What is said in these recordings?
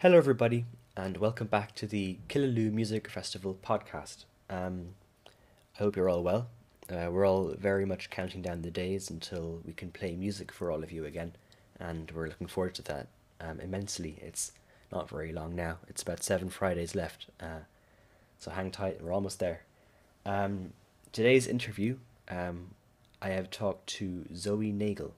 Hello, everybody, and welcome back to the Killaloe Music Festival podcast. Um, I hope you're all well. Uh, we're all very much counting down the days until we can play music for all of you again, and we're looking forward to that um, immensely. It's not very long now, it's about seven Fridays left, uh, so hang tight, we're almost there. Um, today's interview, um, I have talked to Zoe Nagle,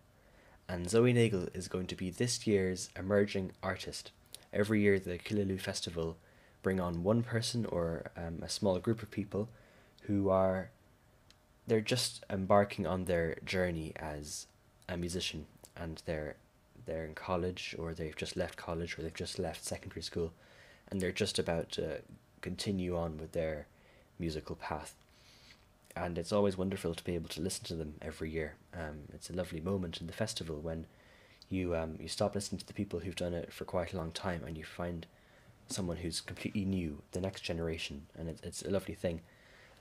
and Zoe Nagle is going to be this year's emerging artist every year the Killaloe Festival bring on one person or um, a small group of people who are they're just embarking on their journey as a musician and they're they're in college or they've just left college or they've just left secondary school and they're just about to continue on with their musical path. And it's always wonderful to be able to listen to them every year. Um, it's a lovely moment in the festival when you um, you stop listening to the people who've done it for quite a long time and you find someone who's completely new, the next generation, and it's it's a lovely thing.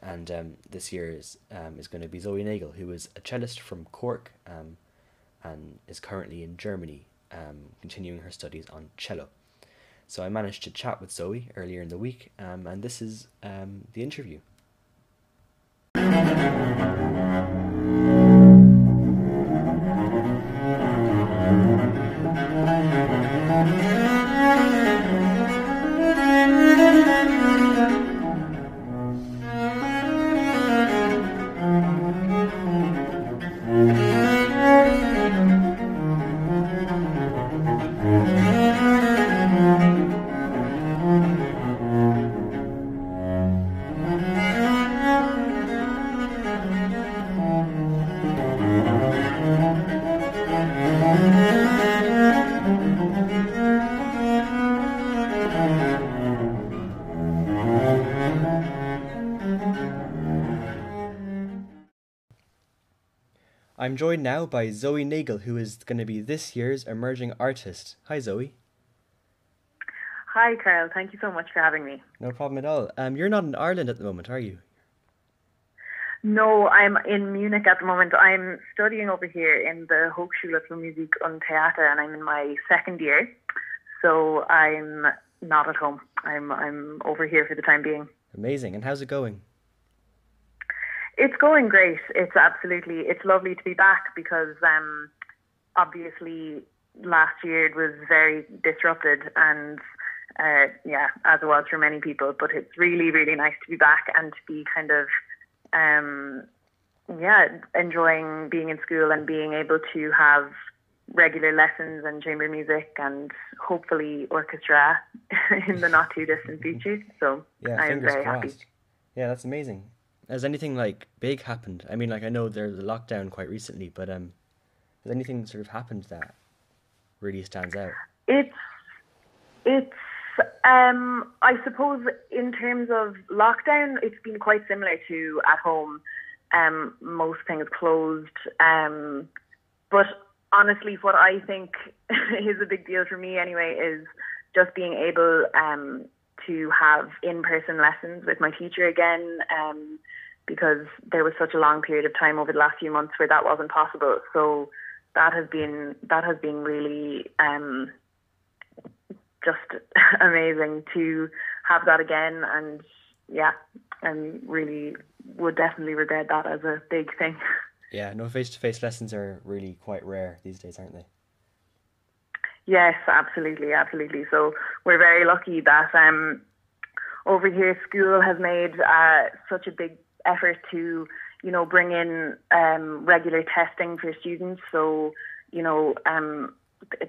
And um, this year is um, is going to be Zoe Nagle, who is a cellist from Cork, um, and is currently in Germany, um, continuing her studies on cello. So I managed to chat with Zoe earlier in the week, um, and this is um, the interview. I'm joined now by Zoe Nagle, who is going to be this year's emerging artist. Hi, Zoe. Hi, Carl. Thank you so much for having me. No problem at all. Um, you're not in Ireland at the moment, are you? No, I'm in Munich at the moment. I'm studying over here in the Hochschule für Musik und Theater, and I'm in my second year. So I'm not at home. I'm I'm over here for the time being. Amazing. And how's it going? It's going great. It's absolutely it's lovely to be back because um, obviously last year it was very disrupted and uh, yeah, as it was for many people. But it's really really nice to be back and to be kind of um, yeah enjoying being in school and being able to have regular lessons and chamber music and hopefully orchestra in the not too distant future. So Yeah, I'm fingers very crossed. happy. Yeah, that's amazing. Has anything like big happened? I mean, like I know there's a lockdown quite recently, but um, has anything sort of happened that really stands out? It's it's um I suppose in terms of lockdown it's been quite similar to at home. Um most things closed. Um but honestly what I think is a big deal for me anyway is just being able um to have in person lessons with my teacher again. Um because there was such a long period of time over the last few months where that wasn't possible. So that has been that has been really um, just amazing to have that again, and yeah, and really would definitely regret that as a big thing. Yeah, no face to face lessons are really quite rare these days, aren't they? Yes, absolutely, absolutely. So we're very lucky that um, over here school has made uh, such a big effort to, you know, bring in um, regular testing for students. So, you know, um,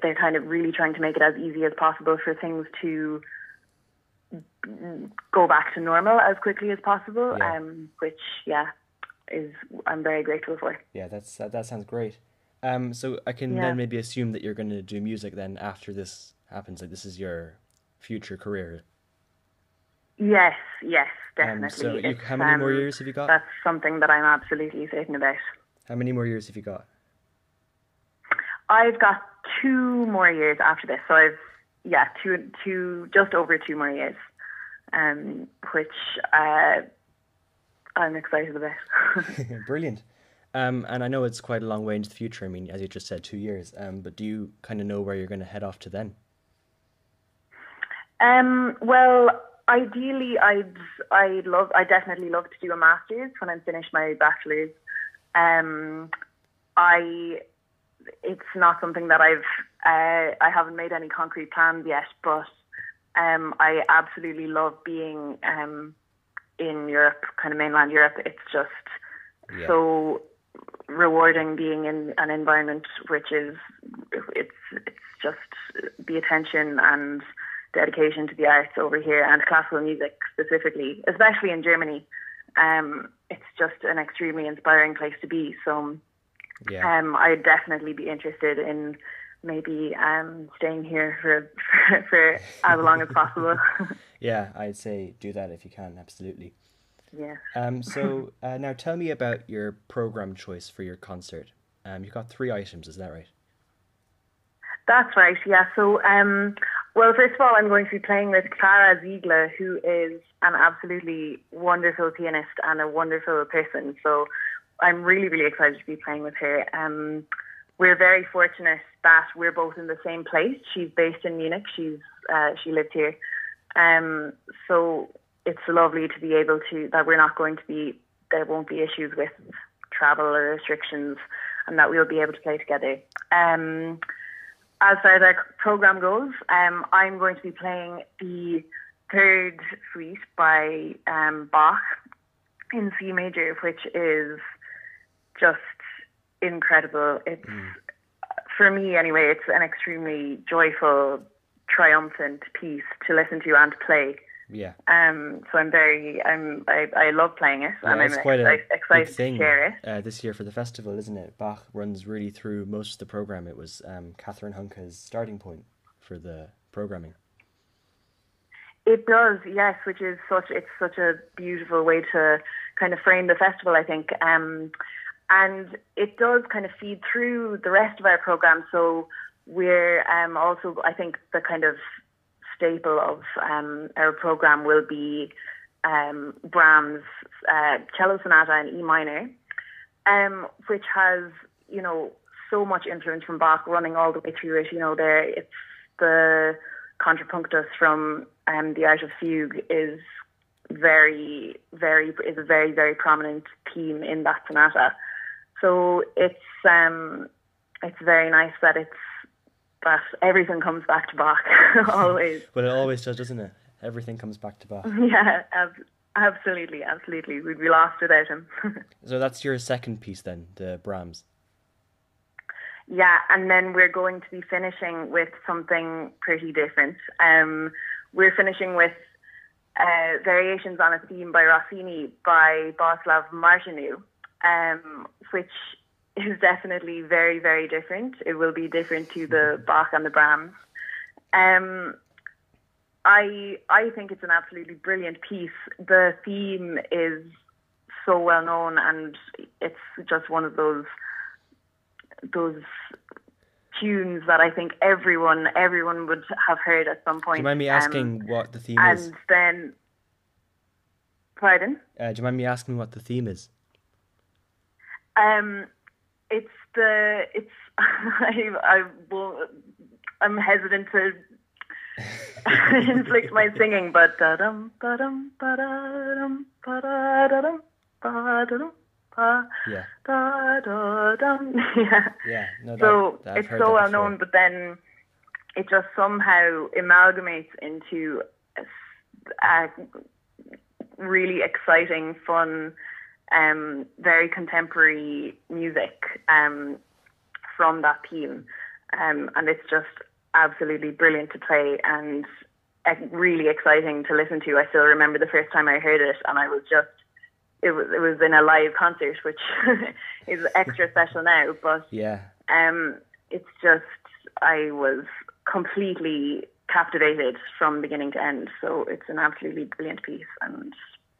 they're kind of really trying to make it as easy as possible for things to go back to normal as quickly as possible. Yeah. Um, which, yeah, is I'm very grateful for. Yeah, that's that, that sounds great. Um, so I can Yeah. then maybe assume that you're going to do music then after this happens. Like this is your future career. Yes, yes, Um, definitely. so you, how many more um, years have you got? That's something that I'm absolutely certain about. How many more years have you got? I've got two more years after this, so I've yeah, two two just over two more years, um, which uh, I'm excited about. Brilliant. Um, and I know it's quite a long way into the future. I mean, as you just said, two years. Um, but do you kind of know where you're going to head off to then? Um, well, ideally, I'd I'd love I definitely love to do a master's when I'm finished my bachelor's. Um, I it's not something that I've uh, I haven't made any concrete plans yet, but um, I absolutely love being um, in Europe, kind of mainland Europe. It's just Yeah. so rewarding being in an environment which is it's it's just the attention and dedication to the arts over here and classical music specifically, especially in Germany. Um, it's just an extremely inspiring place to be. So Yeah. um, I'd definitely be interested in maybe um, staying here for, for, for as long as possible. yeah, I'd say do that if you can, absolutely. yeah. Um, so uh, now tell me about your program choice for your concert. Um, you've got three items, is that right? That's right, yeah. So, um, well, first of all, I'm going to be playing with Clara Ziegler, who is an absolutely wonderful pianist and a wonderful person. So, I'm really, really excited to be playing with her. Um, we're very fortunate that we're both in the same place. She's based in Munich. She's uh, she lived here, um, so it's lovely to be able to that we're not going to be there won't be issues with travel or restrictions, and that we'll be able to play together. Um, as far as our program goes, um, I'm going to be playing the third suite by um, Bach in C major, which is just incredible. It's for me anyway. It's an extremely joyful, triumphant piece to listen to and play. Yeah. Um, so I'm very, I'm, I, I love playing it, Yeah, and it's I'm quite a exci- excited big thing to share it. uh, this year for the festival, isn't it? Bach runs really through most of the program. It was um, Katherine Hunka's starting point for the programming. It does, yes, which is such it's such a beautiful way to kind of frame the festival, I think. Um, and it does kind of feed through the rest of our program. So we're um, also, I think, the kind of staple of um, our program will be um, Brahms' uh, cello sonata in E minor, um, which has you know so much influence from Bach running all the way through it. You know, there it's the contrapunctus from um, the Art of Fugue is very, very is a very, very prominent theme in that sonata. So it's um, it's very nice that it's that everything comes back to Bach always. But it always does, doesn't it? Everything comes back to Bach. yeah, ab- absolutely, absolutely. We'd be lost without him. So that's your second piece then, the Brahms. Yeah, and then we're going to be finishing with something pretty different. Um, we're finishing with uh, variations on a theme by Rossini by Bohuslav Martinu, um, which is definitely very, very different. It will be different to the Bach and the Brahms. Um, I I think it's an absolutely brilliant piece. The theme is so well known, and it's just one of those those tunes that I think everyone everyone would have heard at some point. Do you mind me Um, asking what the theme and is? And then, pardon. Uh, do you mind me asking what the theme is? Um, it's the it's I I will I'm hesitant to inflict my singing, but da dum ba dum da dum da da dum da dum Yeah, da da dum. Yeah. yeah. No, that, So it's so well known, but then it just somehow amalgamates into a, a really exciting, fun, um, very contemporary music um, from that theme, um, and it's just absolutely brilliant to play and uh, really exciting to listen to. I still remember the first time I heard it, and I was just. It was it was in a live concert, which is extra special now. But Yeah, um, it's just I was completely captivated from beginning to end. So it's an absolutely brilliant piece, and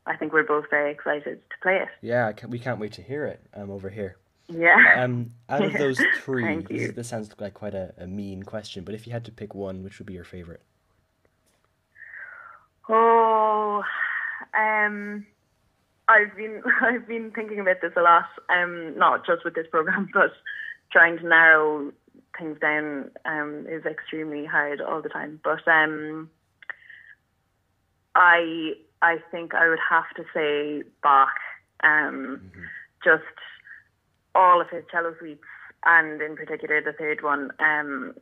I think we're both very excited to play it. yeah. Can, we can't wait to hear it. Um, over here. Yeah. Um, out of those three, this, this sounds like quite a, a mean question, but if you had to pick one, which would be your favorite? Oh, um, I've been I've been thinking about this a lot. Um, not just with this program, but trying to narrow things down um, is extremely hard all the time. But um, I I think I would have to say Bach. Um, mm-hmm. Just all of his cello suites, and in particular the third one. Um,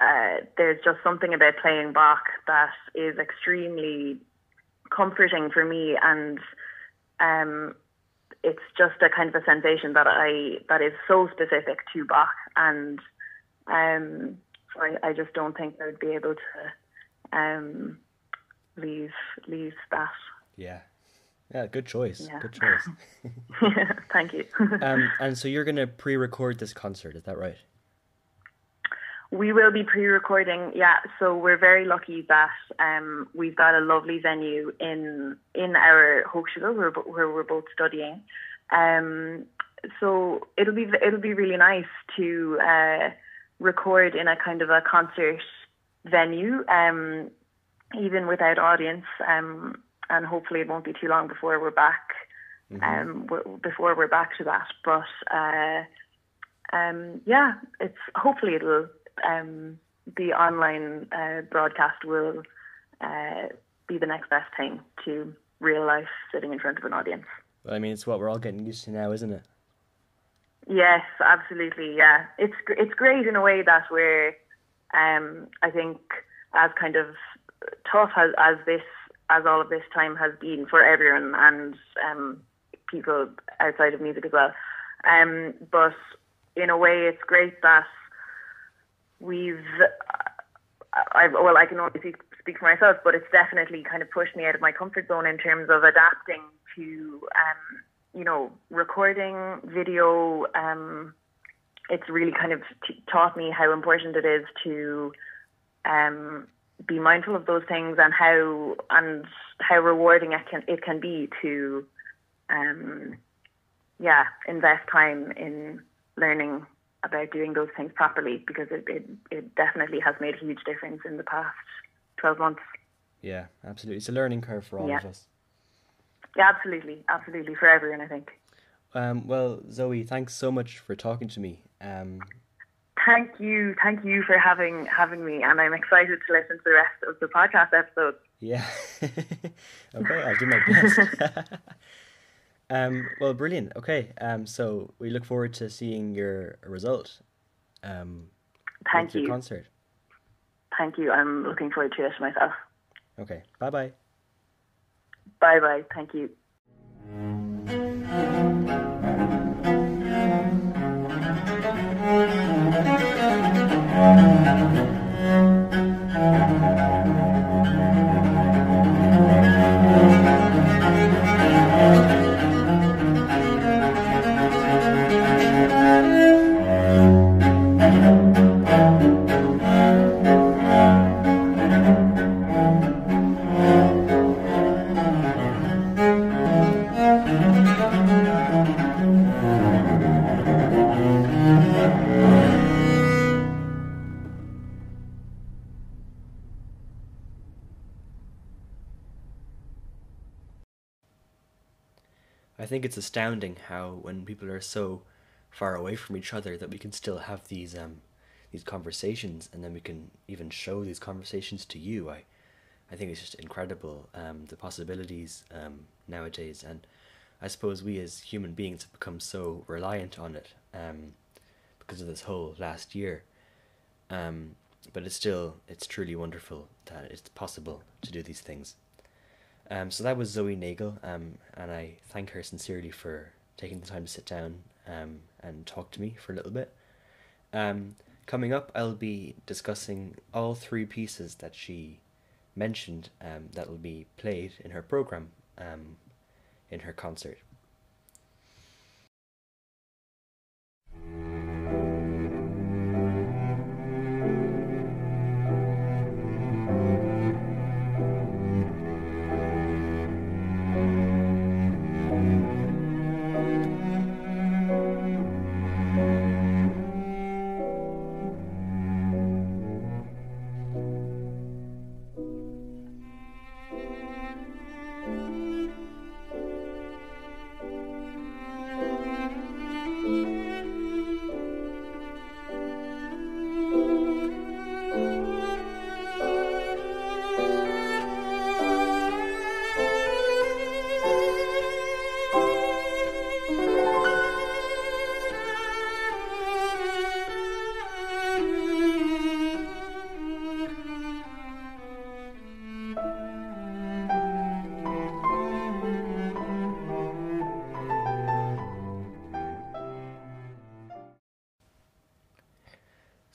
uh, there's just something about playing Bach that is extremely comforting for me, and um, it's just a kind of a sensation that I that is so specific to Bach, and um, so I, I just don't think I would be able to um, leave leave that. Yeah. Yeah, good choice. Yeah. Good choice. yeah, Thank you. um, and so you're going to pre-record this concert, is that right? We will be pre-recording, yeah. So we're very lucky that um, we've got a lovely venue in in our Hochschule where, where we're both studying. Um, so it'll be it'll be really nice to uh, record in a kind of a concert venue, um, even without audience. Um, and hopefully it won't be too long before we're back. Mm-hmm. Um, before we're back to that, but uh, um, yeah, it's hopefully it'll um, the online uh, broadcast will uh, be the next best thing to real life sitting in front of an audience. I mean, it's what we're all getting used to now, isn't it? Yes, absolutely. Yeah, it's it's great in a way that we're, um, I think, as kind of tough as, as this as all of this time has been for everyone and um, people outside of music as well. Um, but in a way, it's great that we've. I've, well, I can only speak, speak for myself, but it's definitely kind of pushed me out of my comfort zone in terms of adapting to, um, you know, recording video. Um, it's really kind of t- taught me how important it is to um, be mindful of those things and how and how rewarding it can it can be to um yeah invest time in learning about doing those things properly because it, it, it definitely has made a huge difference in the past 12 months. Yeah, absolutely. It's a learning curve for all yeah. of us. Yeah, absolutely. Absolutely. For everyone, I think. Um, well, Zoe, thanks so much for talking to me. Um, thank you, thank you for having having me, and I'm excited to listen to the rest of the podcast episodes. Yeah. okay, I'll do my best. um, well, brilliant. Okay, um, so we look forward to seeing your result. Um, thank you. concert. Thank you. I'm looking forward to it myself. Okay. Bye bye. Bye bye. Thank you. It's astounding how when people are so far away from each other that we can still have these um these conversations and then we can even show these conversations to you. I I think it's just incredible um the possibilities um nowadays and I suppose we as human beings have become so reliant on it um because of this whole last year. Um but it's still it's truly wonderful that it's possible to do these things. Um, so that was Zoe Nagle, um, and I thank her sincerely for taking the time to sit down um, and talk to me for a little bit. Um, coming up, I'll be discussing all three pieces that she mentioned um, that will be played in her program um, in her concert.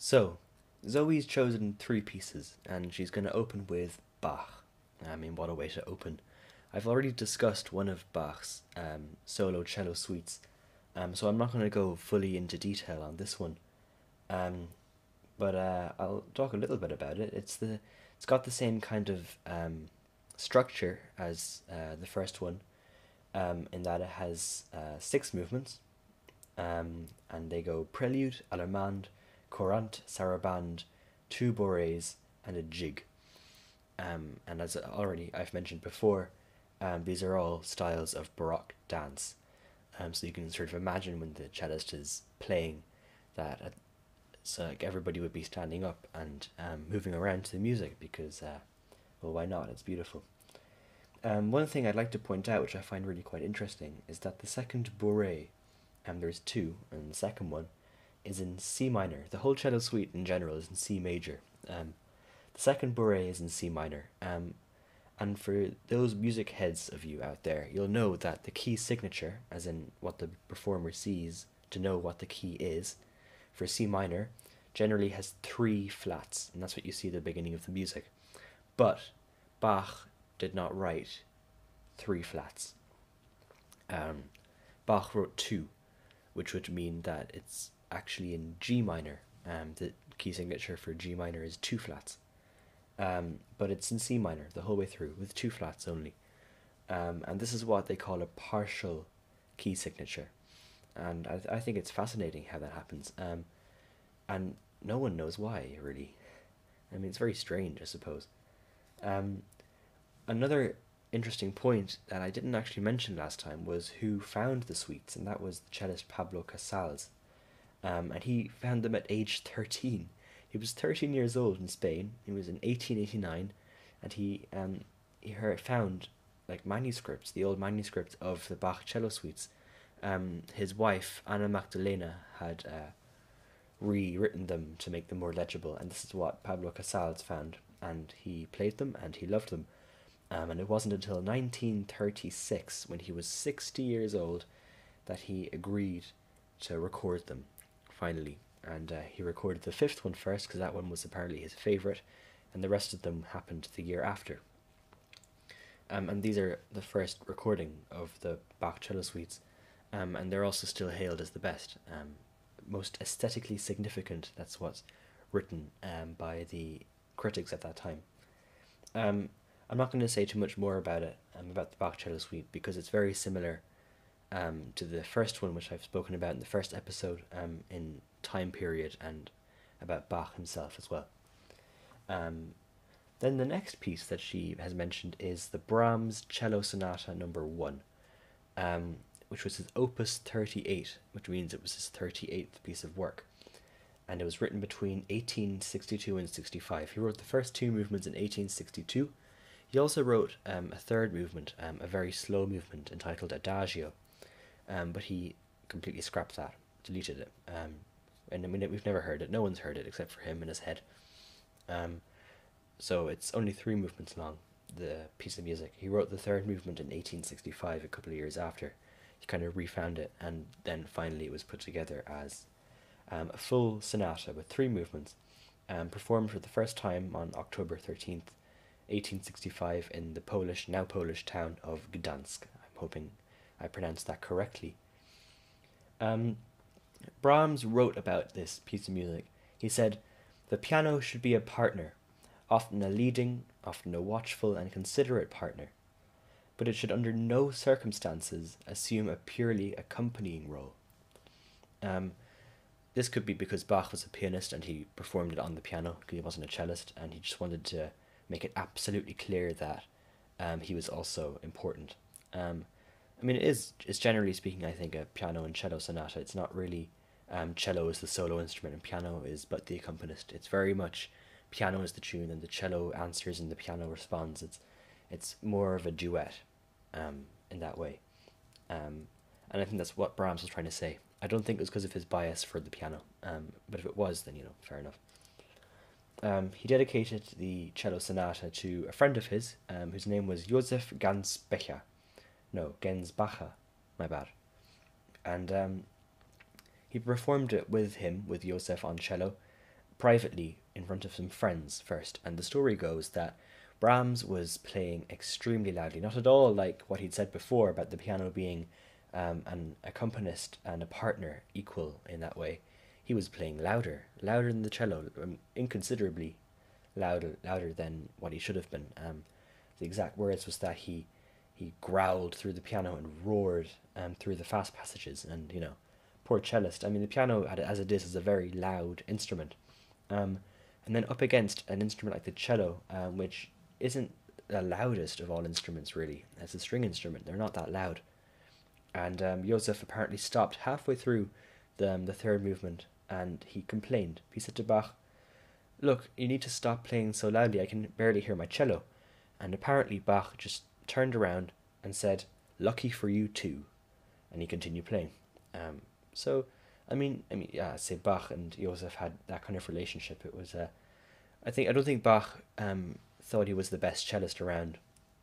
So, Zoe's chosen three pieces, and she's going to open with Bach. I mean, what a way to open. I've already discussed one of Bach's um, solo cello suites, um, so I'm not going to go fully into detail on this one. Um, but uh, I'll talk a little bit about it. It's the it's got the same kind of um, structure as uh, the first one, um, in that it has uh, six movements, um, and they go prelude, allemande, courante, saraband, two bourrées, and a jig. Um, and as already I've mentioned before, um, these are all styles of Baroque dance. Um, so you can sort of imagine when the cellist is playing that, uh, so like everybody would be standing up and um, moving around to the music because, uh, well, why not? It's beautiful. Um, one thing I'd like to point out, which I find really quite interesting, is that the second bourrée, and um, there's two, and the second one is in C minor. The whole cello suite in general is in C major. Um, the second bourrée is in C minor. Um, and for those music heads of you out there, you'll know that the key signature, as in what the performer sees to know what the key is, for C minor, generally has three flats, and that's what you see at the beginning of the music. But Bach did not write three flats. Um, Bach wrote two, which would mean that it's actually in G minor. Um, the key signature for G minor is two flats. Um, but it's in C minor the whole way through with two flats only. Um, and this is what they call a partial key signature. And I, th- I think it's fascinating how that happens. Um, and no one knows why, really. I mean, it's very strange, I suppose. Um, another interesting point that I didn't actually mention last time was who found the suites, and that was the cellist Pablo Casals. Um, and he found them at age 13. He was 13 years old in Spain. It was in 1889, and he um, he found like manuscripts, the old manuscripts of the Bach cello suites. Um, his wife Anna Magdalena had uh, rewritten them to make them more legible, and this is what Pablo Casals found, and he played them and he loved them. Um, and it wasn't until 1936, when he was 60 years old, that he agreed to record them, finally. And uh, he recorded the fifth one first, because that one was apparently his favourite, and the rest of them happened the year after. Um, and these are the first recording of the Bach cello suites, um, and they're also still hailed as the best. Um, most aesthetically significant. That's what's written um, by the critics at that time. Um, I'm not going to say too much more about it, um, about the Bach cello suite, because it's very similar um, to the first one, which I've spoken about in the first episode, um, in time period and about Bach himself as well. Um, then the next piece that she has mentioned is the Brahms Cello Sonata Number One. Um, which was his Opus 38, which means it was his 38th piece of work. And it was written between 1862 and 65. He wrote the first two movements in 1862. He also wrote um, a third movement, um, a very slow movement entitled Adagio, um, but he completely scrapped that, deleted it. Um, and I mean, we've never heard it. No one's heard it except for him in his head. Um, so it's only three movements long, the piece of music. He wrote the third movement in 1865, a couple of years after he kind of refound it, and then finally it was put together as um, a full sonata with three movements, um, performed for the first time on October 13th, 1865, in the Polish, now Polish town of Gdansk. I'm hoping I pronounced that correctly. Um, Brahms wrote about this piece of music. He said, The piano should be a partner, often a leading, often a watchful and considerate partner but it should under no circumstances assume a purely accompanying role. Um, this could be because Bach was a pianist and he performed it on the piano because he wasn't a cellist and he just wanted to make it absolutely clear that um, he was also important. Um, I mean, it is, it's generally speaking, I think, a piano and cello sonata. It's not really um, cello is the solo instrument and piano is but the accompanist. It's very much piano is the tune and the cello answers and the piano responds. It's it's more of a duet um, in that way. Um, and I think that's what Brahms was trying to say. I don't think it was because of his bias for the piano, um, but if it was, then you know, fair enough. Um, he dedicated the cello sonata to a friend of his, um, whose name was Josef Gansbecher. No, Gensbacher, my bad. And um, he performed it with him, with Josef on cello, privately in front of some friends first. And the story goes that Brahms was playing extremely loudly, not at all like what he'd said before about the piano being um, an accompanist and a partner equal in that way. He was playing louder, louder than the cello, um, inconsiderably louder, louder than what he should have been. Um, the exact words was that he he growled through the piano and roared um, through the fast passages, and you know, poor cellist. I mean, the piano, as it is, is a very loud instrument, um, and then up against an instrument like the cello, um, which isn't the loudest of all instruments really. It's a string instrument; they're not that loud. And um, Joseph apparently stopped halfway through the um, the third movement, and he complained. He said to Bach, "Look, you need to stop playing so loudly. I can barely hear my cello." And apparently Bach just turned around and said, "Lucky for you too," and he continued playing. Um, so, I mean, I mean, yeah, say Bach and Joseph had that kind of relationship. It was, uh, I think, I don't think Bach um, thought he was the best cellist around,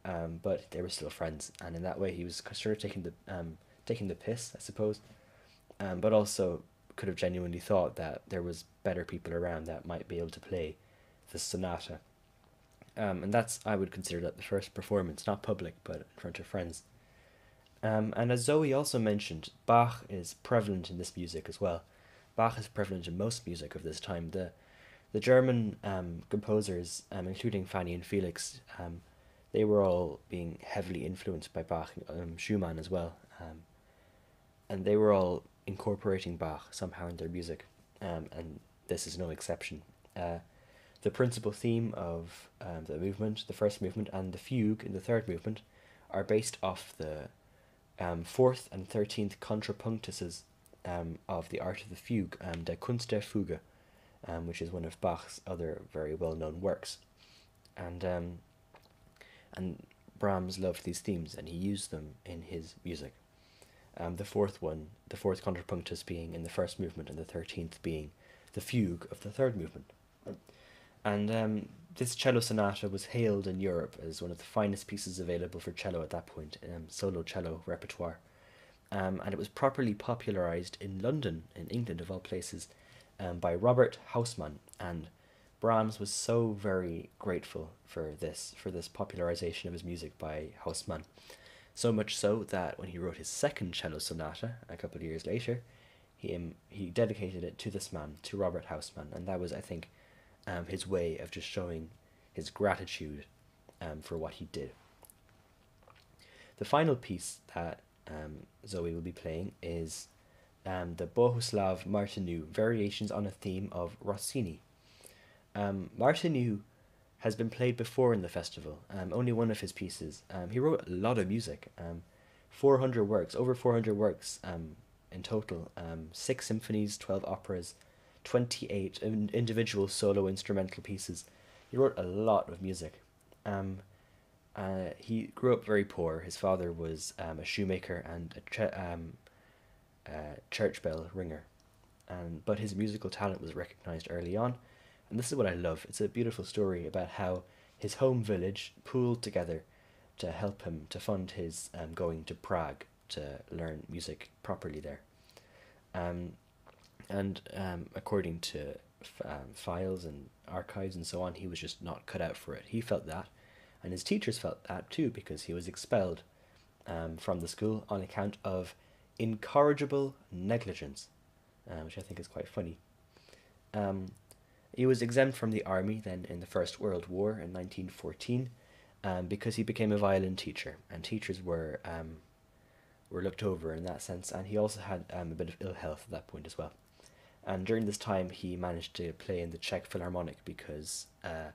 um, but they were still friends, and in that way, he was sort of taking the um, taking the piss, I suppose, um, but also could have genuinely thought that there was better people around that might be able to play the sonata um, and that's I would consider that the first performance, not public, but in front of friends. Um, and as Zoe also mentioned, Bach is prevalent in this music as well. Bach is prevalent in most music of this time. The the German um, composers, um, including Fanny and Felix, um, they were all being heavily influenced by Bach, um, Schumann as well, um, and they were all incorporating Bach somehow in their music, um, and this is no exception. Uh, the principal theme of um, the movement, the first movement, and the fugue in the third movement are based off the um, fourth and thirteenth contrapunctuses um, of the art of the fugue, um, Der Kunst der Fuge, um, which is one of Bach's other very well known works. And, um, and Brahms loved these themes and he used them in his music. Um, the fourth one, the fourth contrapunctus being in the first movement, and the thirteenth being the fugue of the third movement. And um, this cello sonata was hailed in Europe as one of the finest pieces available for cello at that point, um, solo cello repertoire. Um, and it was properly popularized in London, in England of all places, um, by Robert Hausmann. And Brahms was so very grateful for this, for this popularization of his music by Hausmann. So much so that when he wrote his second cello sonata a couple of years later, he, um, he dedicated it to this man, to Robert Hausmann. And that was, I think, um, his way of just showing his gratitude um, for what he did. The final piece that um, Zoe will be playing is um, the Bohuslav Martinu Variations on a Theme of Rossini. Um, Martinu has been played before in the festival, um, only one of his pieces. Um, he wrote a lot of music, um, 400 works, over 400 works in total, six symphonies, 12 operas, 28 individual solo instrumental pieces. He wrote a lot of music. Um, uh, he grew up very poor. His father was um, a shoemaker and a ch- um, uh, church bell ringer. Um, but his musical talent was recognized early on. And this is what I love. It's a beautiful story about how his home village pooled together to help him to fund his um, going to Prague to learn music properly there. Um, and um, according to um, files and archives and so on, he was just not cut out for it. He felt that, and his teachers felt that too because he was expelled um, from the school on account of incorrigible negligence, uh, which I think is quite funny. Um, he was exempt from the army then in the First World War in 1914 um, because he became a violin teacher, and teachers were um, were looked over in that sense, and he also had um, a bit of ill health at that point as well. And during this time, he managed to play in the Czech Philharmonic because uh,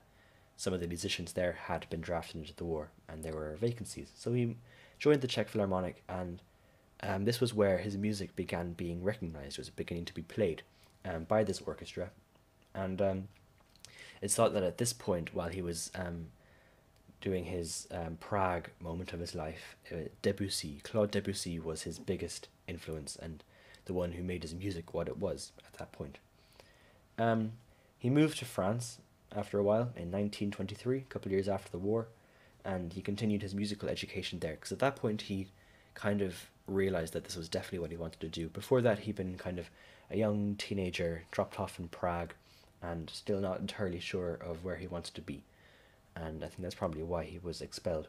some of the musicians there had been drafted into the war and there were vacancies. So he joined the Czech Philharmonic, and um, this was where his music began being recognized, was beginning to be played um, by this orchestra. And um, it's thought that at this point, while he was um, doing his um, Prague moment of his life, uh, Debussy, Claude Debussy was his biggest influence and the one who made his music what it was at that point. Um, he moved to France after a while in 1923, a couple of years after the war, and he continued his musical education there because at that point he kind of realized that this was definitely what he wanted to do. Before that, he'd been kind of a young teenager, dropped off in Prague, and still not entirely sure of where he wants to be. And I think that's probably why he was expelled.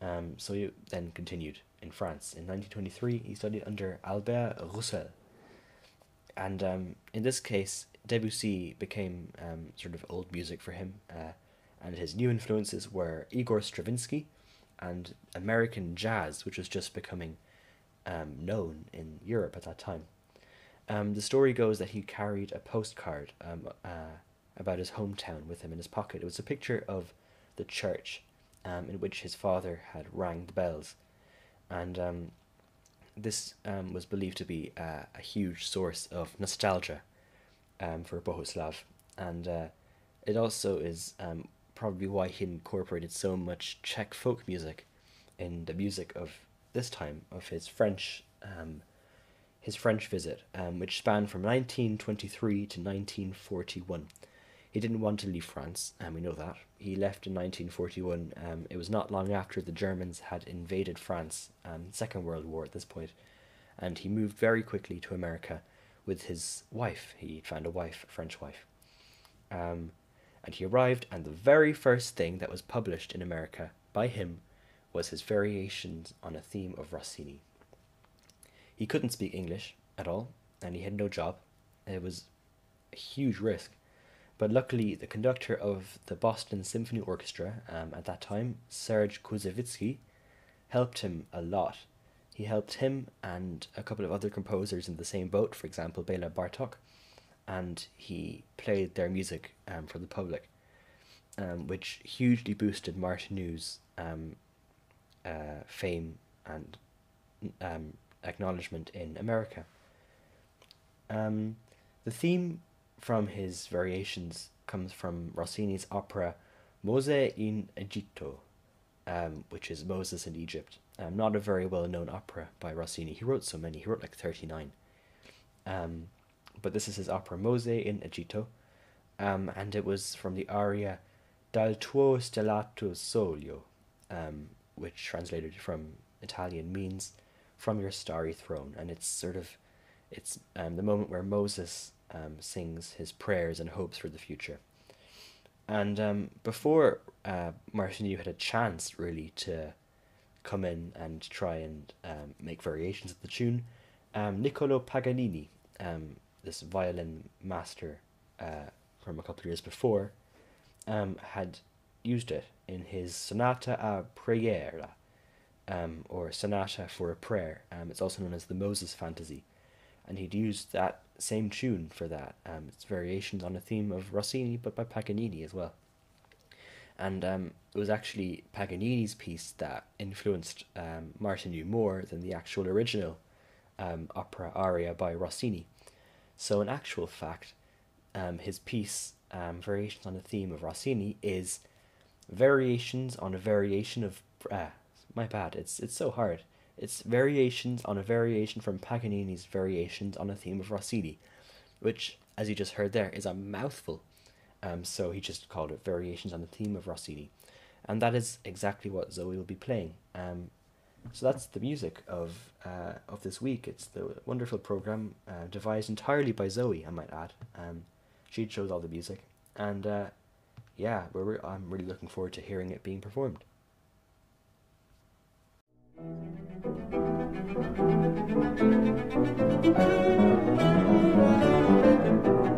Um, so he then continued in France. In 1923, he studied under Albert Roussel. And um, in this case, Debussy became um, sort of old music for him, uh, and his new influences were Igor Stravinsky and American jazz, which was just becoming um, known in Europe at that time. Um, the story goes that he carried a postcard um, uh, about his hometown with him in his pocket. It was a picture of the church um, in which his father had rang the bells. And um, this um, was believed to be uh, a huge source of nostalgia um, for Bohuslav. And uh, it also is um, probably why he incorporated so much Czech folk music in the music of this time, of his French. Um, his French visit, um, which spanned from 1923 to 1941. He didn't want to leave France, and we know that. He left in 1941. Um, it was not long after the Germans had invaded France, um, Second World War at this point, and he moved very quickly to America with his wife. He found a wife, a French wife. Um, and he arrived, and the very first thing that was published in America by him was his variations on a theme of Rossini. He couldn't speak English at all, and he had no job. It was a huge risk. But luckily, the conductor of the Boston Symphony Orchestra um, at that time, Serge Koussevitzky, helped him a lot. He helped him and a couple of other composers in the same boat, for example, Bela Bartok, and he played their music um, for the public, um, which hugely boosted Martinu's um, uh, fame and um, acknowledgement in America. Um, the theme from his variations comes from Rossini's opera Mose in Egitto, um, which is Moses in Egypt. Um, not a very well known opera by Rossini. He wrote so many, he wrote like 39. Um, but this is his opera Mose in Egitto, um, and it was from the aria Dal tuo stellato solio, um, which translated from Italian means from your starry throne, and it's sort of it's um, the moment where Moses um, sings his prayers and hopes for the future. And um, before uh, Martinu had a chance really to come in and try and um, make variations of the tune, um, Niccolo Paganini, um, this violin master uh, from a couple of years before, um, had used it in his Sonata a Preghiera, um, or Sonata for a Prayer. Um, it's also known as the Moses Fantasy. And he'd used that same tune for that. Um, it's variations on a theme of Rossini, but by Paganini as well. And um, it was actually Paganini's piece that influenced um, Martinu more than the actual original um, opera aria by Rossini. So, in actual fact, um, his piece, um, Variations on a Theme of Rossini, is variations on a variation of. Uh, my bad, it's, it's so hard. It's variations on a variation from Paganini's Variations on a Theme of Rossini, which, as you just heard there, is a mouthful. Um, so he just called it Variations on the Theme of Rossini. And that is exactly what Zoe will be playing. Um, so that's the music of uh, of this week. It's the wonderful program uh, devised entirely by Zoe, I might add. Um, she chose all the music, and uh, yeah, we're re- I'm really looking forward to hearing it being performed. Thank you.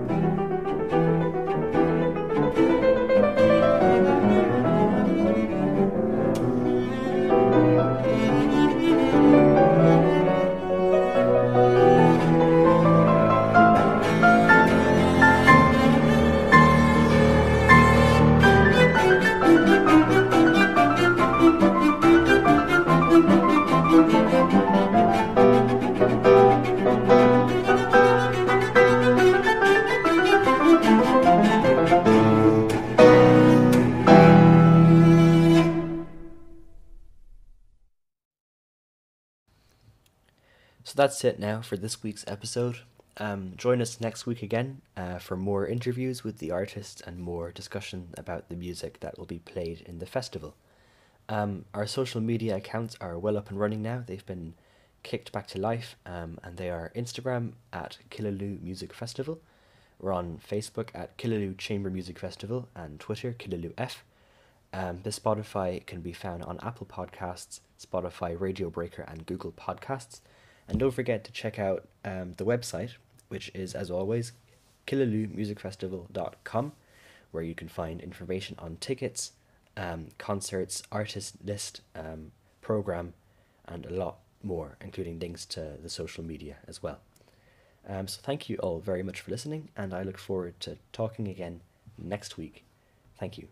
So that's it now for this week's episode. Um, join us next week again uh, for more interviews with the artists and more discussion about the music that will be played in the festival. Um, our social media accounts are well up and running now. They've been kicked back to life, um, and they are Instagram at Killaloe Music Festival, We're on Facebook at Killaloe Chamber Music Festival and Twitter, Killaloe F. Um, the Spotify can be found on Apple Podcasts, Spotify, Radio Breaker, and Google Podcasts. And don't forget to check out um, the website, which is, as always, killaloemusicfestival.com, where you can find information on tickets, um, concerts, artist list, um, program, and a lot more, including links to the social media as well. Um, so thank you all very much for listening, and I look forward to talking again next week. Thank you.